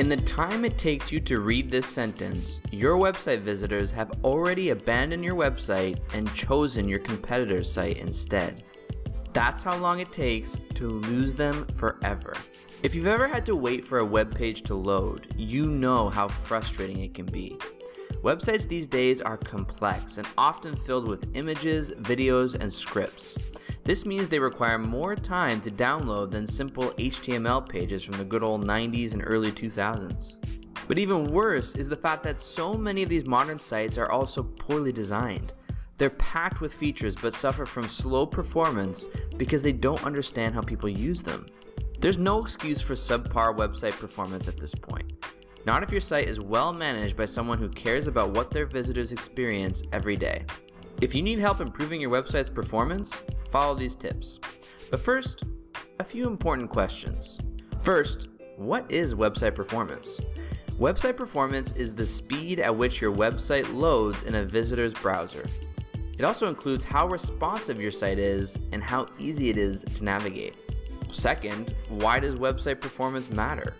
In the time it takes you to read this sentence, your website visitors have already abandoned your website and chosen your competitor's site instead. That's how long it takes to lose them forever. If you've ever had to wait for a web page to load, you know how frustrating it can be. Websites these days are complex and often filled with images, videos, and scripts. This means they require more time to download than simple HTML pages from the good old 90s and early 2000s. But even worse is the fact that so many of these modern sites are also poorly designed. They're packed with features but suffer from slow performance because they don't understand how people use them. There's no excuse for subpar website performance at this point. Not if your site is well managed by someone who cares about what their visitors experience every day. If you need help improving your website's performance, follow these tips. But first, a few important questions. First, what is website performance? Website performance is the speed at which your website loads in a visitor's browser. It also includes how responsive your site is and how easy it is to navigate. Second, why does website performance matter?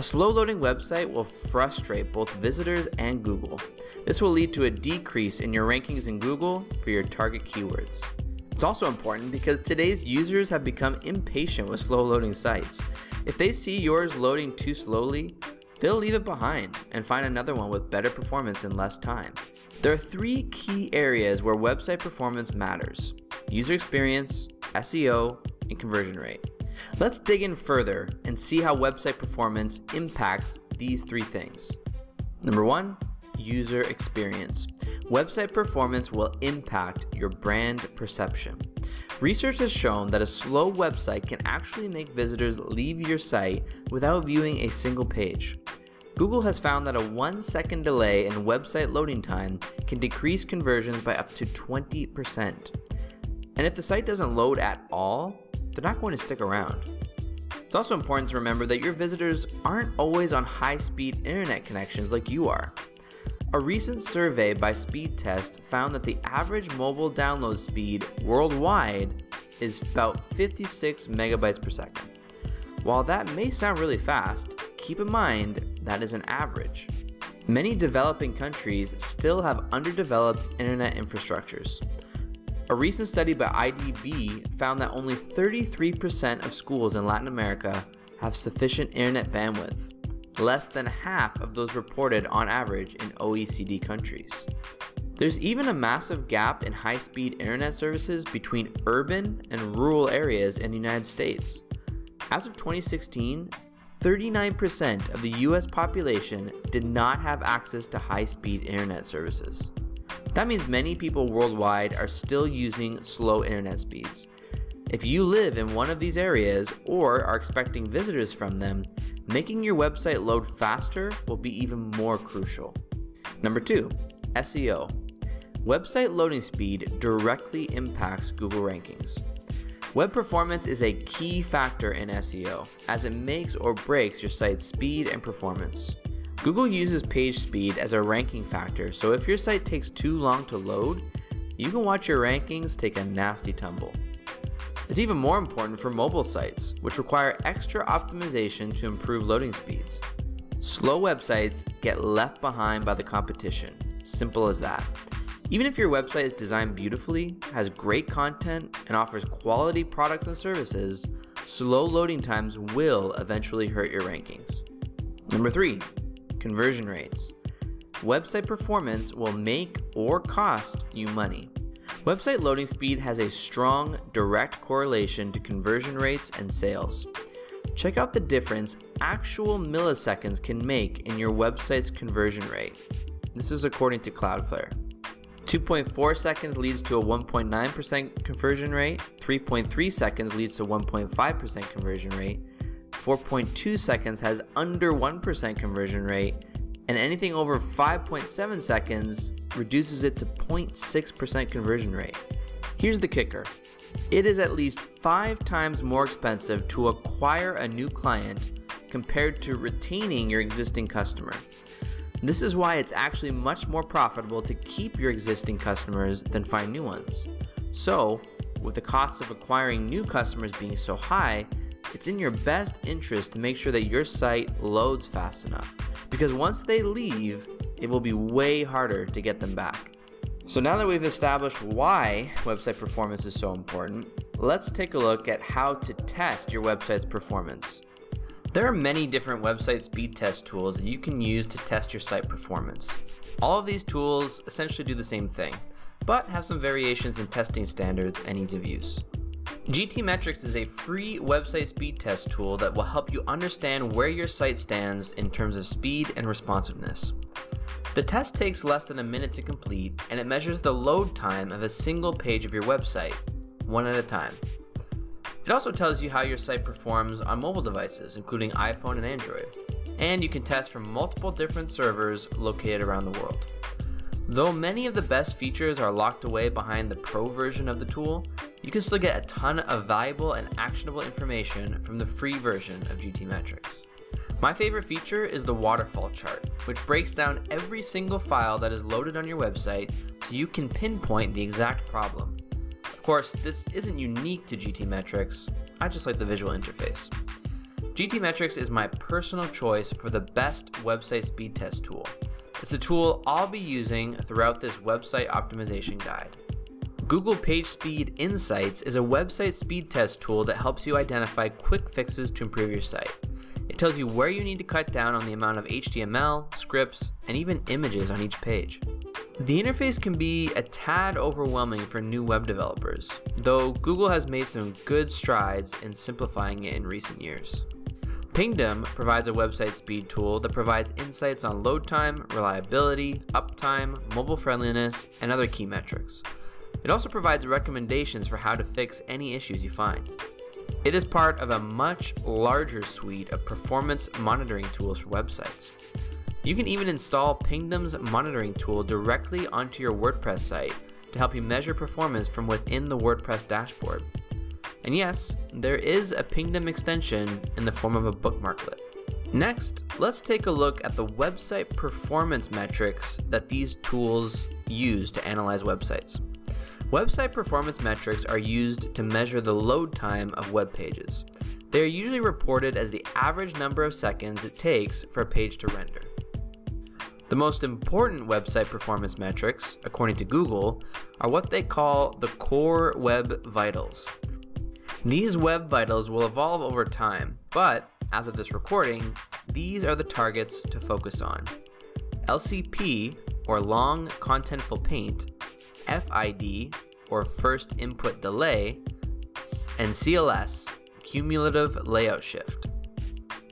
A slow loading website will frustrate both visitors and Google. This will lead to a decrease in your rankings in Google for your target keywords. It's also important because today's users have become impatient with slow loading sites. If they see yours loading too slowly, they'll leave it behind and find another one with better performance in less time. There are three key areas where website performance matters user experience, SEO, and conversion rate. Let's dig in further and see how website performance impacts these three things. Number one, user experience. Website performance will impact your brand perception. Research has shown that a slow website can actually make visitors leave your site without viewing a single page. Google has found that a one second delay in website loading time can decrease conversions by up to 20%. And if the site doesn't load at all, they're not going to stick around. It's also important to remember that your visitors aren't always on high speed internet connections like you are. A recent survey by Speedtest found that the average mobile download speed worldwide is about 56 megabytes per second. While that may sound really fast, keep in mind that is an average. Many developing countries still have underdeveloped internet infrastructures. A recent study by IDB found that only 33% of schools in Latin America have sufficient internet bandwidth, less than half of those reported on average in OECD countries. There's even a massive gap in high speed internet services between urban and rural areas in the United States. As of 2016, 39% of the US population did not have access to high speed internet services. That means many people worldwide are still using slow internet speeds. If you live in one of these areas or are expecting visitors from them, making your website load faster will be even more crucial. Number two, SEO. Website loading speed directly impacts Google rankings. Web performance is a key factor in SEO, as it makes or breaks your site's speed and performance. Google uses page speed as a ranking factor, so if your site takes too long to load, you can watch your rankings take a nasty tumble. It's even more important for mobile sites, which require extra optimization to improve loading speeds. Slow websites get left behind by the competition. Simple as that. Even if your website is designed beautifully, has great content, and offers quality products and services, slow loading times will eventually hurt your rankings. Number three, conversion rates. Website performance will make or cost you money. Website loading speed has a strong direct correlation to conversion rates and sales. Check out the difference actual milliseconds can make in your website's conversion rate. This is according to Cloudflare. 2.4 seconds leads to a 1.9% conversion rate, 3.3 seconds leads to 1.5% conversion rate, 4.2 seconds has under 1% conversion rate, and anything over 5.7 seconds reduces it to 0.6% conversion rate. Here's the kicker it is at least five times more expensive to acquire a new client compared to retaining your existing customer. This is why it's actually much more profitable to keep your existing customers than find new ones. So, with the cost of acquiring new customers being so high, it's in your best interest to make sure that your site loads fast enough. Because once they leave, it will be way harder to get them back. So now that we've established why website performance is so important, let's take a look at how to test your website's performance. There are many different website speed test tools that you can use to test your site performance. All of these tools essentially do the same thing, but have some variations in testing standards and ease of use. GTmetrix is a free website speed test tool that will help you understand where your site stands in terms of speed and responsiveness. The test takes less than a minute to complete and it measures the load time of a single page of your website, one at a time. It also tells you how your site performs on mobile devices, including iPhone and Android, and you can test from multiple different servers located around the world. Though many of the best features are locked away behind the pro version of the tool, you can still get a ton of valuable and actionable information from the free version of GTmetrix. My favorite feature is the waterfall chart, which breaks down every single file that is loaded on your website so you can pinpoint the exact problem. Of course, this isn't unique to GTmetrix, I just like the visual interface. GTmetrix is my personal choice for the best website speed test tool. It's a tool I'll be using throughout this website optimization guide. Google PageSpeed Insights is a website speed test tool that helps you identify quick fixes to improve your site. It tells you where you need to cut down on the amount of HTML, scripts, and even images on each page. The interface can be a tad overwhelming for new web developers, though Google has made some good strides in simplifying it in recent years. Pingdom provides a website speed tool that provides insights on load time, reliability, uptime, mobile friendliness, and other key metrics. It also provides recommendations for how to fix any issues you find. It is part of a much larger suite of performance monitoring tools for websites. You can even install Pingdom's monitoring tool directly onto your WordPress site to help you measure performance from within the WordPress dashboard. And yes, there is a Pingdom extension in the form of a bookmarklet. Next, let's take a look at the website performance metrics that these tools use to analyze websites. Website performance metrics are used to measure the load time of web pages. They are usually reported as the average number of seconds it takes for a page to render. The most important website performance metrics, according to Google, are what they call the core web vitals. These web vitals will evolve over time, but as of this recording, these are the targets to focus on. LCP, or Long Contentful Paint, FID, or First Input Delay, and CLS, Cumulative Layout Shift.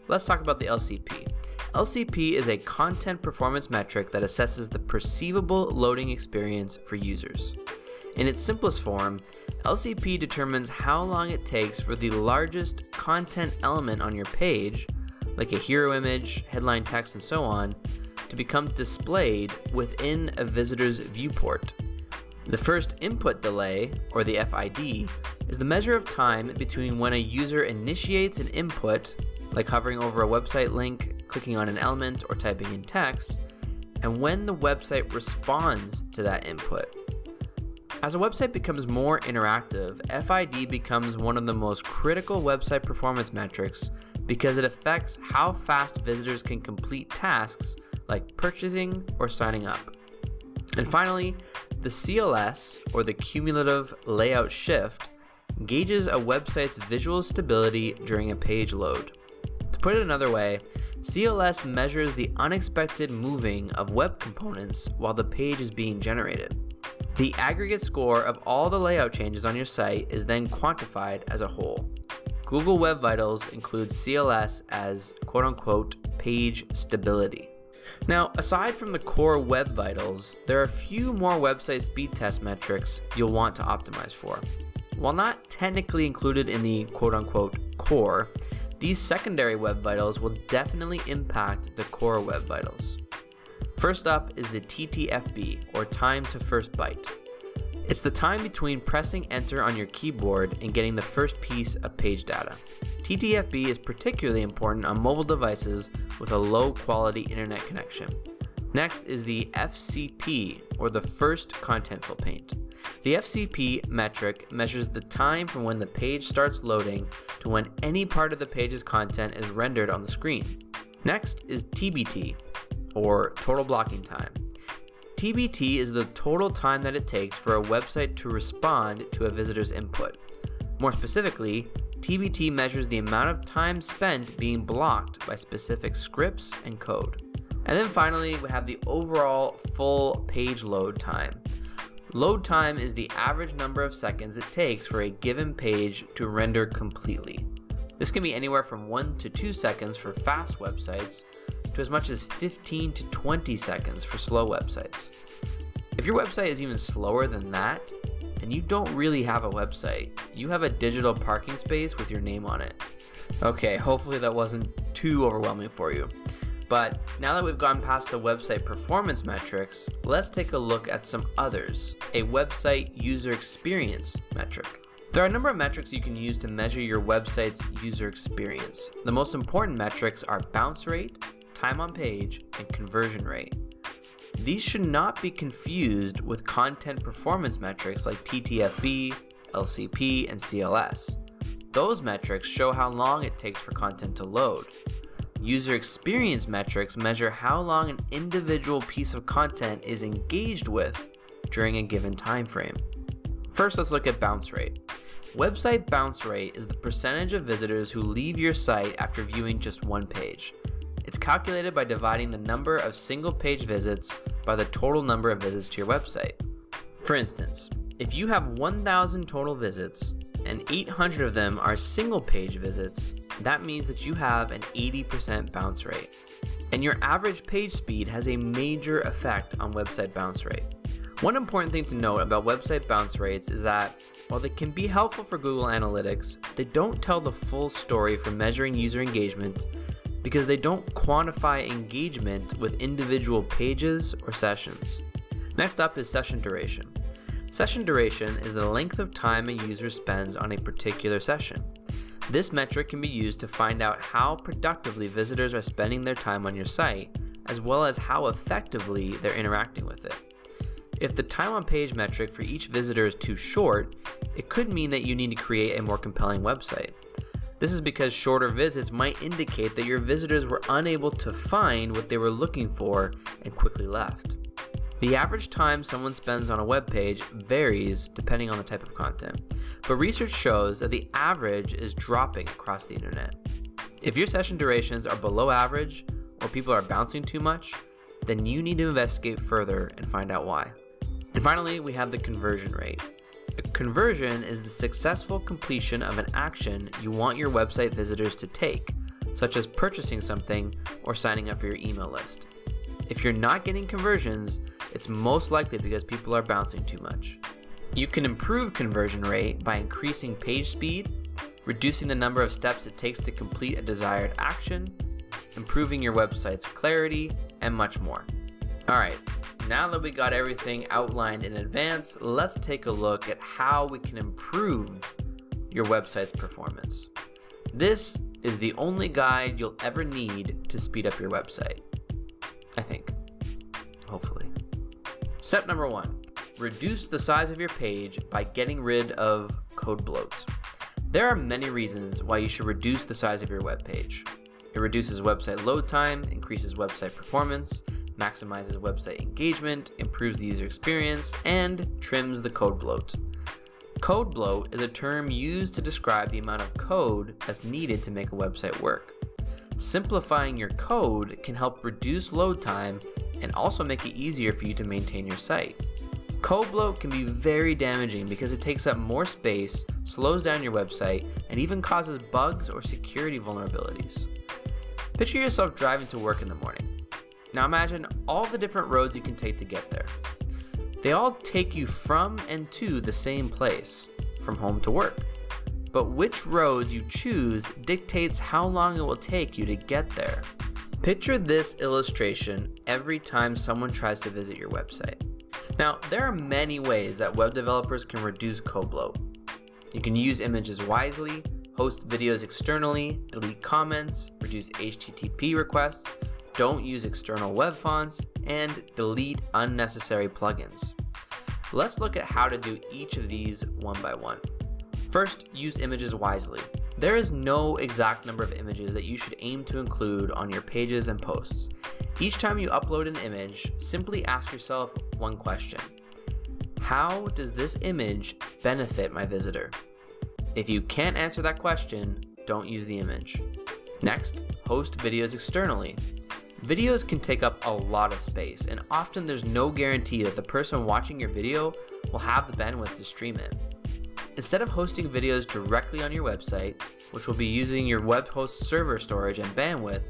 Let's talk about the LCP. LCP is a content performance metric that assesses the perceivable loading experience for users. In its simplest form, LCP determines how long it takes for the largest content element on your page, like a hero image, headline text, and so on, to become displayed within a visitor's viewport. The first input delay, or the FID, is the measure of time between when a user initiates an input, like hovering over a website link, clicking on an element, or typing in text, and when the website responds to that input. As a website becomes more interactive, FID becomes one of the most critical website performance metrics because it affects how fast visitors can complete tasks like purchasing or signing up. And finally, the CLS, or the Cumulative Layout Shift, gauges a website's visual stability during a page load. To put it another way, CLS measures the unexpected moving of web components while the page is being generated. The aggregate score of all the layout changes on your site is then quantified as a whole. Google Web Vitals includes CLS as quote unquote page stability. Now, aside from the core Web Vitals, there are a few more website speed test metrics you'll want to optimize for. While not technically included in the quote unquote core, these secondary Web Vitals will definitely impact the core Web Vitals. First up is the TTFB, or time to first byte. It's the time between pressing enter on your keyboard and getting the first piece of page data. TTFB is particularly important on mobile devices with a low quality internet connection. Next is the FCP, or the first contentful paint. The FCP metric measures the time from when the page starts loading to when any part of the page's content is rendered on the screen. Next is TBT, or total blocking time. TBT is the total time that it takes for a website to respond to a visitor's input. More specifically, TBT measures the amount of time spent being blocked by specific scripts and code. And then finally, we have the overall full page load time. Load time is the average number of seconds it takes for a given page to render completely. This can be anywhere from 1 to 2 seconds for fast websites to as much as 15 to 20 seconds for slow websites. If your website is even slower than that, then you don't really have a website. You have a digital parking space with your name on it. Okay, hopefully that wasn't too overwhelming for you. But now that we've gone past the website performance metrics, let's take a look at some others, a website user experience metric. There are a number of metrics you can use to measure your website's user experience. The most important metrics are bounce rate, time on page, and conversion rate. These should not be confused with content performance metrics like TTFB, LCP, and CLS. Those metrics show how long it takes for content to load. User experience metrics measure how long an individual piece of content is engaged with during a given time frame. First, let's look at bounce rate. Website bounce rate is the percentage of visitors who leave your site after viewing just one page. It's calculated by dividing the number of single page visits by the total number of visits to your website. For instance, if you have 1,000 total visits and 800 of them are single page visits, that means that you have an 80% bounce rate. And your average page speed has a major effect on website bounce rate. One important thing to note about website bounce rates is that while they can be helpful for Google Analytics, they don't tell the full story for measuring user engagement because they don't quantify engagement with individual pages or sessions. Next up is session duration. Session duration is the length of time a user spends on a particular session. This metric can be used to find out how productively visitors are spending their time on your site, as well as how effectively they're interacting with it. If the time on page metric for each visitor is too short, it could mean that you need to create a more compelling website. This is because shorter visits might indicate that your visitors were unable to find what they were looking for and quickly left. The average time someone spends on a web page varies depending on the type of content, but research shows that the average is dropping across the internet. If your session durations are below average or people are bouncing too much, then you need to investigate further and find out why. And finally, we have the conversion rate. A conversion is the successful completion of an action you want your website visitors to take, such as purchasing something or signing up for your email list. If you're not getting conversions, it's most likely because people are bouncing too much. You can improve conversion rate by increasing page speed, reducing the number of steps it takes to complete a desired action, improving your website's clarity, and much more. Alright, now that we got everything outlined in advance, let's take a look at how we can improve your website's performance. This is the only guide you'll ever need to speed up your website. I think. Hopefully. Step number one reduce the size of your page by getting rid of code bloat. There are many reasons why you should reduce the size of your web page. It reduces website load time, increases website performance, maximizes website engagement, improves the user experience, and trims the code bloat. Code bloat is a term used to describe the amount of code that's needed to make a website work. Simplifying your code can help reduce load time and also make it easier for you to maintain your site. Code bloat can be very damaging because it takes up more space, slows down your website, and even causes bugs or security vulnerabilities. Picture yourself driving to work in the morning. Now imagine all the different roads you can take to get there. They all take you from and to the same place, from home to work but which roads you choose dictates how long it will take you to get there. Picture this illustration every time someone tries to visit your website. Now, there are many ways that web developers can reduce code bloat. You can use images wisely, host videos externally, delete comments, reduce HTTP requests, don't use external web fonts, and delete unnecessary plugins. Let's look at how to do each of these one by one. First, use images wisely. There is no exact number of images that you should aim to include on your pages and posts. Each time you upload an image, simply ask yourself one question How does this image benefit my visitor? If you can't answer that question, don't use the image. Next, host videos externally. Videos can take up a lot of space, and often there's no guarantee that the person watching your video will have the bandwidth to stream it. Instead of hosting videos directly on your website, which will be using your web host server storage and bandwidth,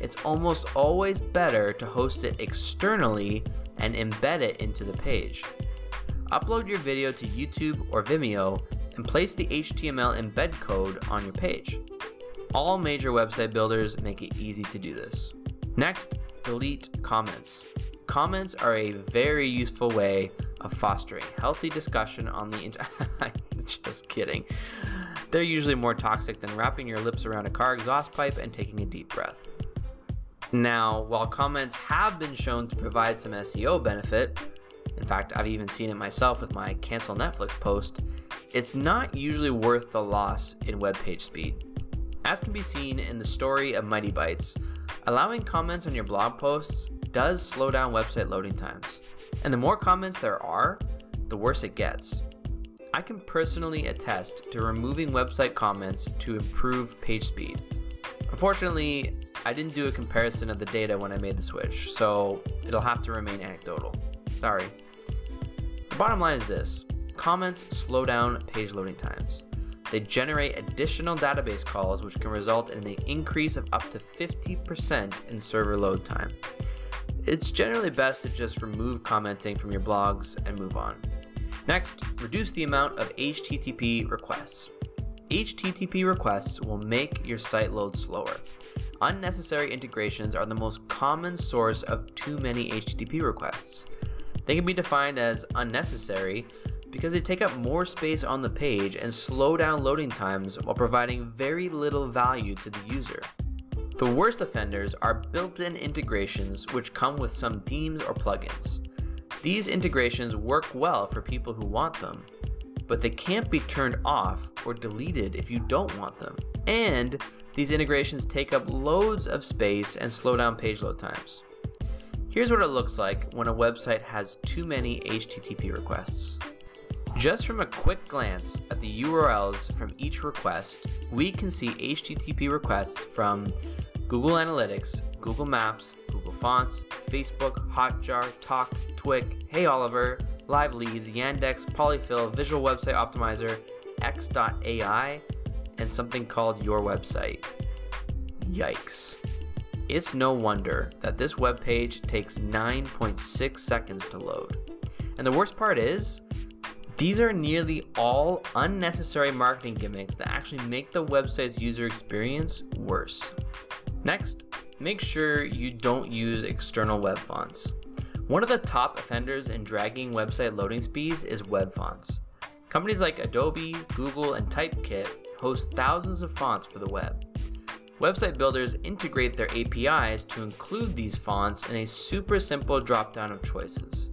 it's almost always better to host it externally and embed it into the page. Upload your video to YouTube or Vimeo and place the HTML embed code on your page. All major website builders make it easy to do this. Next, delete comments. Comments are a very useful way of fostering healthy discussion on the internet. Just kidding. They're usually more toxic than wrapping your lips around a car exhaust pipe and taking a deep breath. Now, while comments have been shown to provide some SEO benefit, in fact, I've even seen it myself with my cancel Netflix post, it's not usually worth the loss in web page speed. As can be seen in the story of Mighty Bytes, Allowing comments on your blog posts does slow down website loading times. And the more comments there are, the worse it gets. I can personally attest to removing website comments to improve page speed. Unfortunately, I didn't do a comparison of the data when I made the switch, so it'll have to remain anecdotal. Sorry. The bottom line is this comments slow down page loading times. They generate additional database calls, which can result in an increase of up to 50% in server load time. It's generally best to just remove commenting from your blogs and move on. Next, reduce the amount of HTTP requests. HTTP requests will make your site load slower. Unnecessary integrations are the most common source of too many HTTP requests. They can be defined as unnecessary because they take up more space on the page and slow down loading times while providing very little value to the user. The worst offenders are built-in integrations which come with some themes or plugins. These integrations work well for people who want them, but they can't be turned off or deleted if you don't want them. And these integrations take up loads of space and slow down page load times. Here's what it looks like when a website has too many HTTP requests. Just from a quick glance at the URLs from each request, we can see HTTP requests from Google Analytics, Google Maps, Google Fonts, Facebook, Hotjar, Talk, Twik, Hey Oliver, Live Leads, Yandex, Polyfill, Visual Website Optimizer, X.AI, and something called Your Website. Yikes. It's no wonder that this web page takes 9.6 seconds to load. And the worst part is, these are nearly all unnecessary marketing gimmicks that actually make the website's user experience worse. Next, make sure you don't use external web fonts. One of the top offenders in dragging website loading speeds is web fonts. Companies like Adobe, Google, and Typekit host thousands of fonts for the web. Website builders integrate their APIs to include these fonts in a super simple drop-down of choices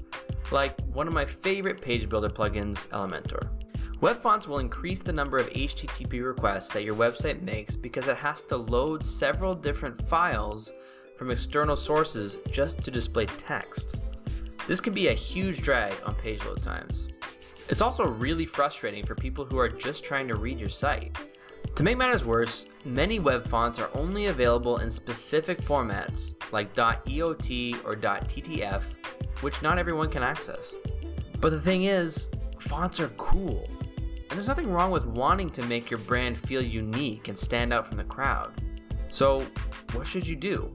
like one of my favorite page builder plugins, Elementor. Web fonts will increase the number of HTTP requests that your website makes because it has to load several different files from external sources just to display text. This can be a huge drag on page load times. It's also really frustrating for people who are just trying to read your site. To make matters worse, many web fonts are only available in specific formats like .eot or .ttf which not everyone can access. But the thing is, fonts are cool. And there's nothing wrong with wanting to make your brand feel unique and stand out from the crowd. So, what should you do?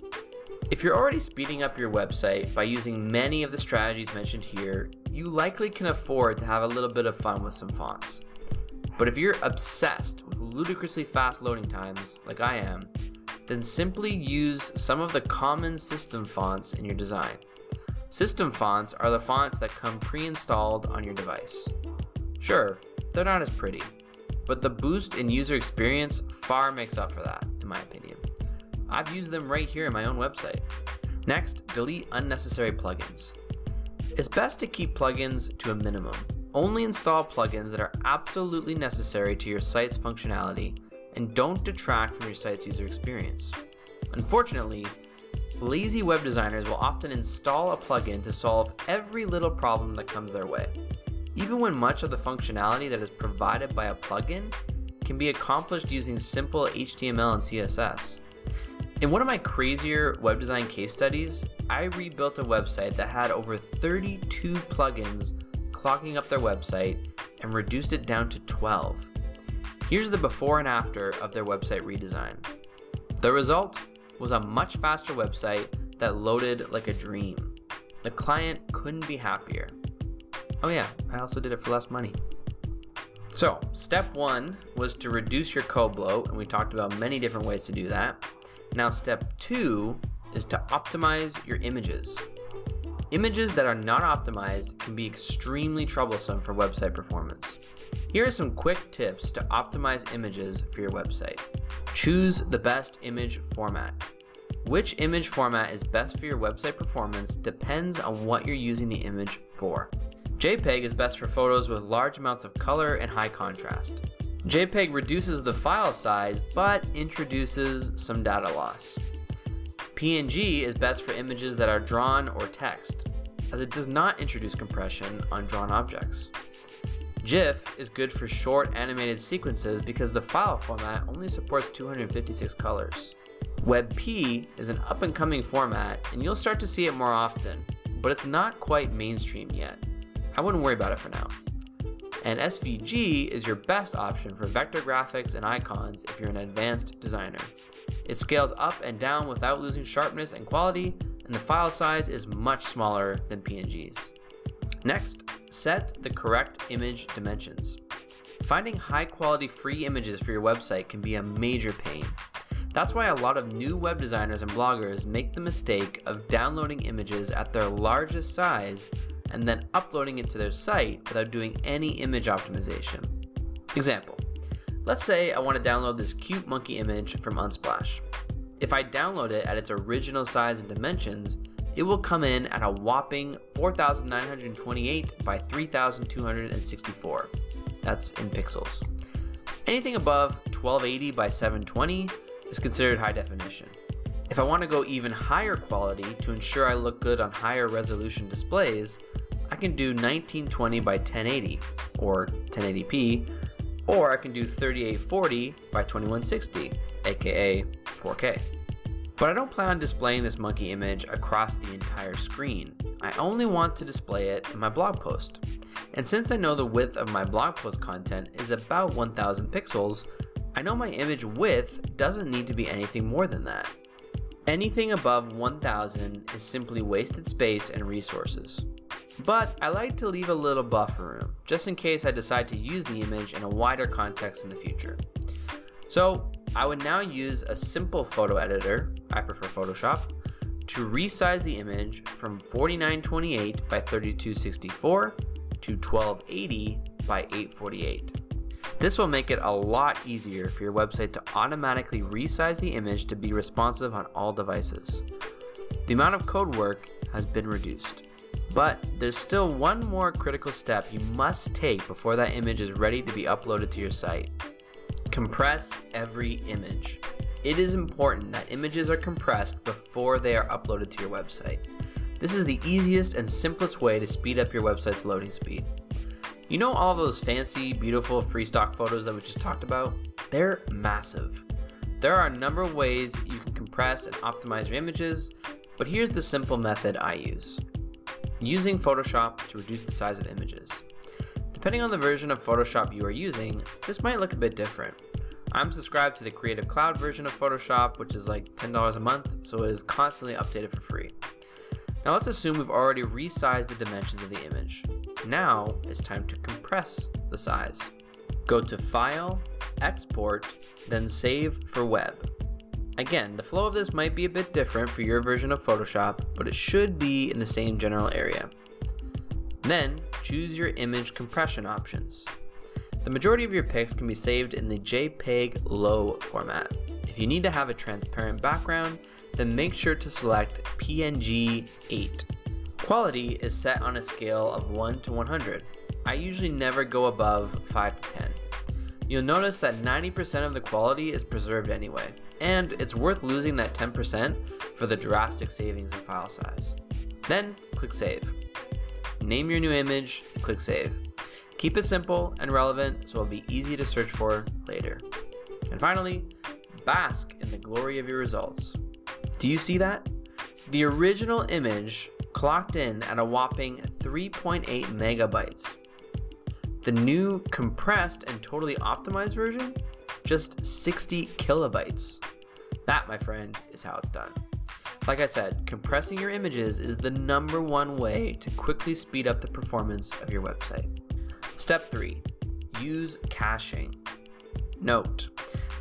If you're already speeding up your website by using many of the strategies mentioned here, you likely can afford to have a little bit of fun with some fonts. But if you're obsessed with ludicrously fast loading times, like I am, then simply use some of the common system fonts in your design. System fonts are the fonts that come pre-installed on your device. Sure, they're not as pretty, but the boost in user experience far makes up for that, in my opinion. I've used them right here in my own website. Next, delete unnecessary plugins. It's best to keep plugins to a minimum. Only install plugins that are absolutely necessary to your site's functionality and don't detract from your site's user experience. Unfortunately, lazy web designers will often install a plugin to solve every little problem that comes their way, even when much of the functionality that is provided by a plugin can be accomplished using simple HTML and CSS. In one of my crazier web design case studies, I rebuilt a website that had over 32 plugins clogging up their website and reduced it down to 12. Here's the before and after of their website redesign. The result was a much faster website that loaded like a dream. The client couldn't be happier. Oh, yeah, I also did it for less money. So, step one was to reduce your code bloat, and we talked about many different ways to do that. Now step two is to optimize your images. Images that are not optimized can be extremely troublesome for website performance. Here are some quick tips to optimize images for your website. Choose the best image format. Which image format is best for your website performance depends on what you're using the image for. JPEG is best for photos with large amounts of color and high contrast. JPEG reduces the file size but introduces some data loss. PNG is best for images that are drawn or text, as it does not introduce compression on drawn objects. GIF is good for short animated sequences because the file format only supports 256 colors. WebP is an up and coming format and you'll start to see it more often, but it's not quite mainstream yet. I wouldn't worry about it for now and SVG is your best option for vector graphics and icons if you're an advanced designer. It scales up and down without losing sharpness and quality, and the file size is much smaller than PNGs. Next, set the correct image dimensions. Finding high quality free images for your website can be a major pain. That's why a lot of new web designers and bloggers make the mistake of downloading images at their largest size and then uploading it to their site without doing any image optimization. Example, let's say I want to download this cute monkey image from Unsplash. If I download it at its original size and dimensions, it will come in at a whopping 4,928 by 3,264. That's in pixels. Anything above 1280 by 720 is considered high definition. If I want to go even higher quality to ensure I look good on higher resolution displays, I can do 1920 by 1080 or 1080p, or I can do 3840 by 2160, aka 4K. But I don't plan on displaying this monkey image across the entire screen. I only want to display it in my blog post. And since I know the width of my blog post content is about 1000 pixels, I know my image width doesn't need to be anything more than that. Anything above 1000 is simply wasted space and resources. But I like to leave a little buffer room, just in case I decide to use the image in a wider context in the future. So I would now use a simple photo editor, I prefer Photoshop, to resize the image from 4928 by 3264 to 1280 by 848. This will make it a lot easier for your website to automatically resize the image to be responsive on all devices. The amount of code work has been reduced. But there's still one more critical step you must take before that image is ready to be uploaded to your site. Compress every image. It is important that images are compressed before they are uploaded to your website. This is the easiest and simplest way to speed up your website's loading speed. You know all those fancy, beautiful free stock photos that we just talked about? They're massive. There are a number of ways you can compress and optimize your images, but here's the simple method I use using Photoshop to reduce the size of images. Depending on the version of Photoshop you are using, this might look a bit different. I'm subscribed to the Creative Cloud version of Photoshop, which is like $10 a month, so it is constantly updated for free. Now let's assume we've already resized the dimensions of the image. Now it's time to compress the size. Go to File, Export, then Save for Web. Again, the flow of this might be a bit different for your version of Photoshop, but it should be in the same general area. Then, choose your image compression options. The majority of your pics can be saved in the JPEG LOW format. If you need to have a transparent background, then make sure to select PNG 8. Quality is set on a scale of 1 to 100. I usually never go above 5 to 10. You'll notice that 90% of the quality is preserved anyway, and it's worth losing that 10% for the drastic savings in file size. Then click Save. Name your new image click Save. Keep it simple and relevant so it'll be easy to search for later. And finally, bask in the glory of your results. Do you see that? The original image clocked in at a whopping 3.8 megabytes. The new compressed and totally optimized version, just 60 kilobytes. That, my friend, is how it's done. Like I said, compressing your images is the number one way to quickly speed up the performance of your website. Step 3 Use caching. Note,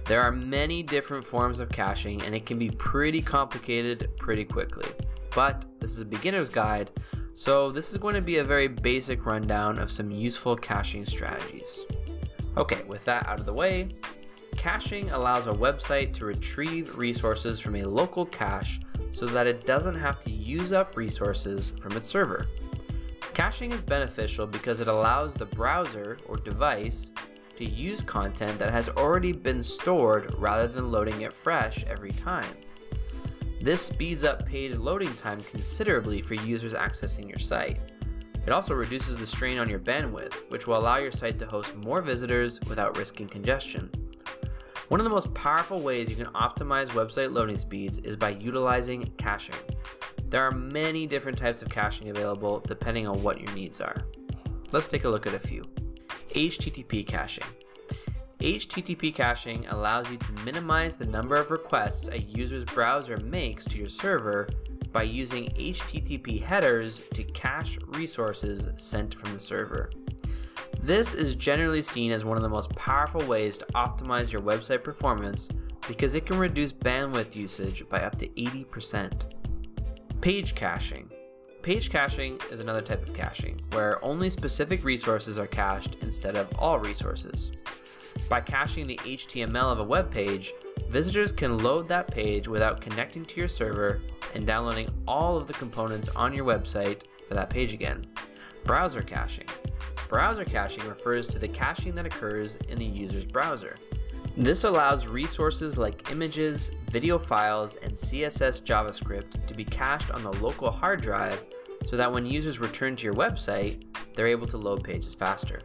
there are many different forms of caching and it can be pretty complicated pretty quickly. But this is a beginner's guide, so this is going to be a very basic rundown of some useful caching strategies. Okay, with that out of the way, caching allows a website to retrieve resources from a local cache so that it doesn't have to use up resources from its server. Caching is beneficial because it allows the browser or device to use content that has already been stored rather than loading it fresh every time. This speeds up page loading time considerably for users accessing your site. It also reduces the strain on your bandwidth, which will allow your site to host more visitors without risking congestion. One of the most powerful ways you can optimize website loading speeds is by utilizing caching. There are many different types of caching available depending on what your needs are. Let's take a look at a few. HTTP caching. HTTP caching allows you to minimize the number of requests a user's browser makes to your server by using HTTP headers to cache resources sent from the server. This is generally seen as one of the most powerful ways to optimize your website performance because it can reduce bandwidth usage by up to 80%. Page caching. Page caching is another type of caching, where only specific resources are cached instead of all resources. By caching the HTML of a web page, visitors can load that page without connecting to your server and downloading all of the components on your website for that page again. Browser caching. Browser caching refers to the caching that occurs in the user's browser. This allows resources like images, video files, and CSS JavaScript to be cached on the local hard drive so that when users return to your website, they're able to load pages faster.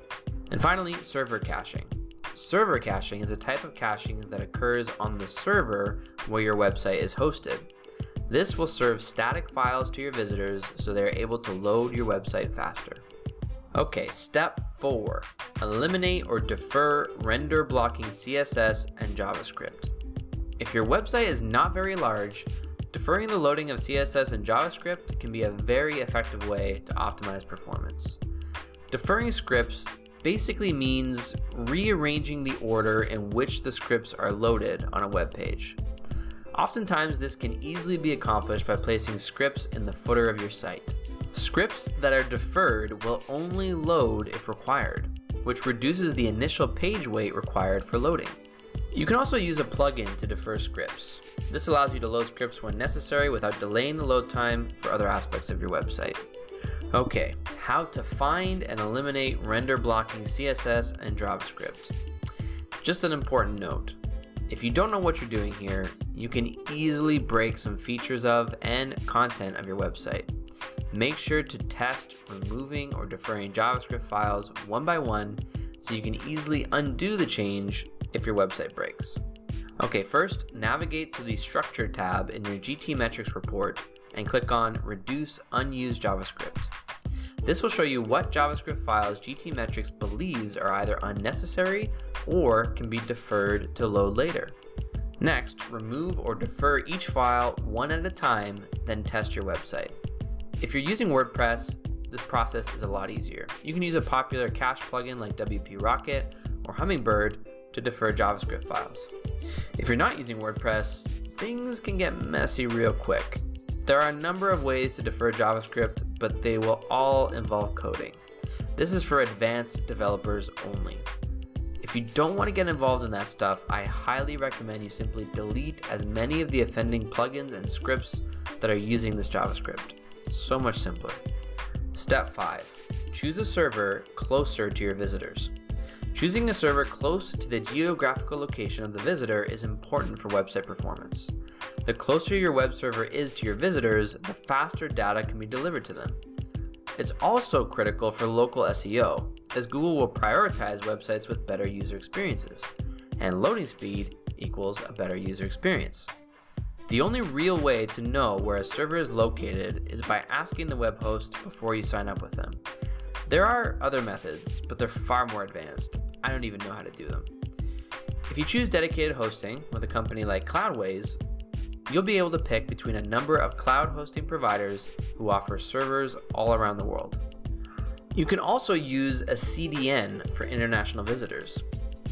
And finally, server caching. Server caching is a type of caching that occurs on the server where your website is hosted. This will serve static files to your visitors so they're able to load your website faster. Okay, step four, eliminate or defer render blocking CSS and JavaScript. If your website is not very large, deferring the loading of CSS and JavaScript can be a very effective way to optimize performance. Deferring scripts basically means rearranging the order in which the scripts are loaded on a web page. Oftentimes, this can easily be accomplished by placing scripts in the footer of your site. Scripts that are deferred will only load if required, which reduces the initial page weight required for loading. You can also use a plugin to defer scripts. This allows you to load scripts when necessary without delaying the load time for other aspects of your website. Okay, how to find and eliminate render blocking CSS and JavaScript. Just an important note. If you don't know what you're doing here, you can easily break some features of and content of your website. Make sure to test removing or deferring JavaScript files one by one so you can easily undo the change if your website breaks. Okay, first navigate to the Structure tab in your GTmetrix report and click on Reduce Unused JavaScript. This will show you what JavaScript files GTmetrix believes are either unnecessary or can be deferred to load later. Next, remove or defer each file one at a time, then test your website. If you're using WordPress, this process is a lot easier. You can use a popular cache plugin like WP Rocket or Hummingbird to defer JavaScript files. If you're not using WordPress, things can get messy real quick. There are a number of ways to defer JavaScript, but they will all involve coding. This is for advanced developers only. If you don't want to get involved in that stuff, I highly recommend you simply delete as many of the offending plugins and scripts that are using this JavaScript. So much simpler. Step 5. Choose a server closer to your visitors. Choosing a server close to the geographical location of the visitor is important for website performance. The closer your web server is to your visitors, the faster data can be delivered to them. It's also critical for local SEO, as Google will prioritize websites with better user experiences, and loading speed equals a better user experience. The only real way to know where a server is located is by asking the web host before you sign up with them. There are other methods, but they're far more advanced. I don't even know how to do them. If you choose dedicated hosting with a company like Cloudways, you'll be able to pick between a number of cloud hosting providers who offer servers all around the world. You can also use a CDN for international visitors.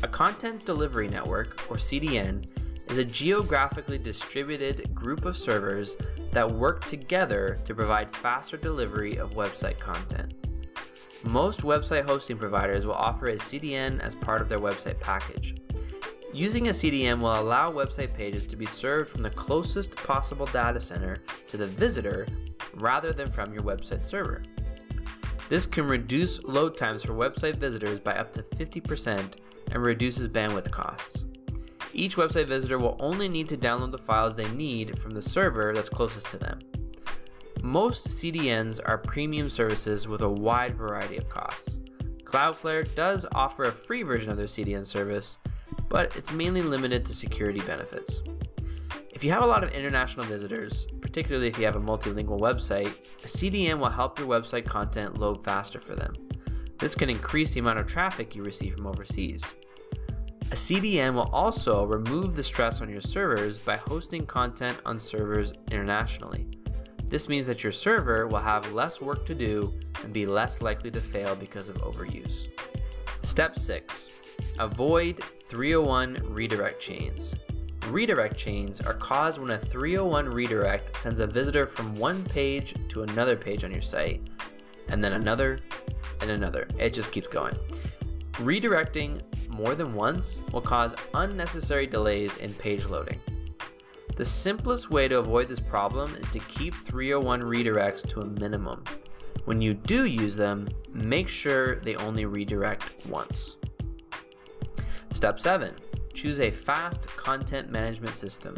A content delivery network, or CDN, is a geographically distributed group of servers that work together to provide faster delivery of website content. Most website hosting providers will offer a CDN as part of their website package. Using a CDN will allow website pages to be served from the closest possible data center to the visitor rather than from your website server. This can reduce load times for website visitors by up to 50% and reduces bandwidth costs. Each website visitor will only need to download the files they need from the server that's closest to them. Most CDNs are premium services with a wide variety of costs. Cloudflare does offer a free version of their CDN service, but it's mainly limited to security benefits. If you have a lot of international visitors, particularly if you have a multilingual website, a CDN will help your website content load faster for them. This can increase the amount of traffic you receive from overseas. A CDN will also remove the stress on your servers by hosting content on servers internationally. This means that your server will have less work to do and be less likely to fail because of overuse. Step 6. Avoid 301 redirect chains. Redirect chains are caused when a 301 redirect sends a visitor from one page to another page on your site, and then another, and another. It just keeps going. Redirecting more than once will cause unnecessary delays in page loading. The simplest way to avoid this problem is to keep 301 redirects to a minimum. When you do use them, make sure they only redirect once. Step 7. Choose a fast content management system.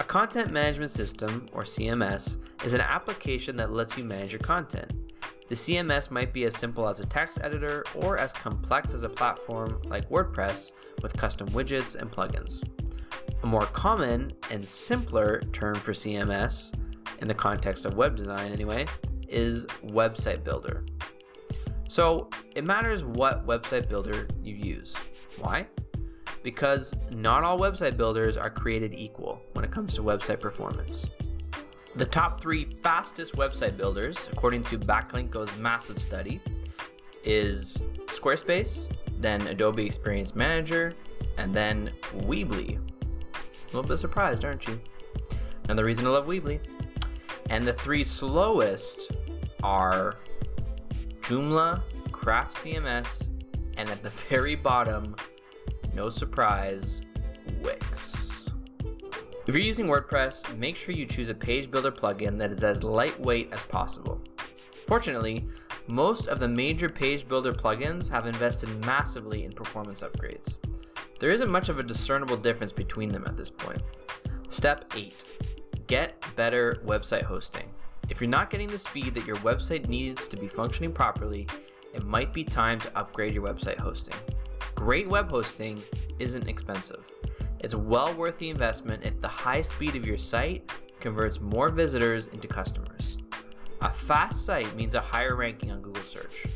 A content management system, or CMS, is an application that lets you manage your content. The CMS might be as simple as a text editor or as complex as a platform like WordPress with custom widgets and plugins. A more common and simpler term for CMS, in the context of web design anyway, is website builder. So it matters what website builder you use. Why? Because not all website builders are created equal when it comes to website performance. The top three fastest website builders, according to Backlinko's massive study, is Squarespace, then Adobe Experience Manager, and then Weebly. A little bit surprised, aren't you? Another reason to love Weebly. And the three slowest are Joomla, Craft CMS, and at the very bottom, no surprise, Wix. If you're using WordPress, make sure you choose a page builder plugin that is as lightweight as possible. Fortunately, most of the major page builder plugins have invested massively in performance upgrades. There isn't much of a discernible difference between them at this point. Step 8 Get better website hosting. If you're not getting the speed that your website needs to be functioning properly, it might be time to upgrade your website hosting. Great web hosting isn't expensive. It's well worth the investment if the high speed of your site converts more visitors into customers. A fast site means a higher ranking on Google search.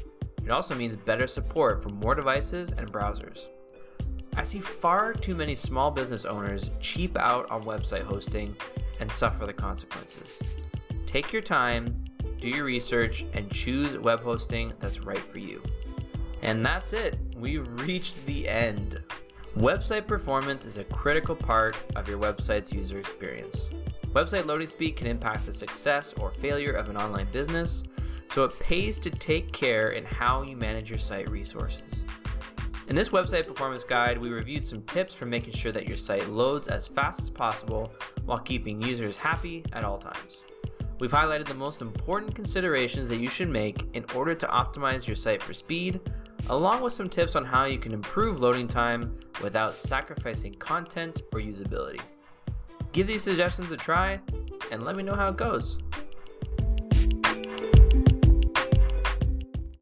It also means better support for more devices and browsers. I see far too many small business owners cheap out on website hosting and suffer the consequences. Take your time, do your research, and choose web hosting that's right for you. And that's it. We've reached the end. Website performance is a critical part of your website's user experience. Website loading speed can impact the success or failure of an online business, so it pays to take care in how you manage your site resources. In this website performance guide, we reviewed some tips for making sure that your site loads as fast as possible while keeping users happy at all times. We've highlighted the most important considerations that you should make in order to optimize your site for speed, along with some tips on how you can improve loading time without sacrificing content or usability. Give these suggestions a try and let me know how it goes.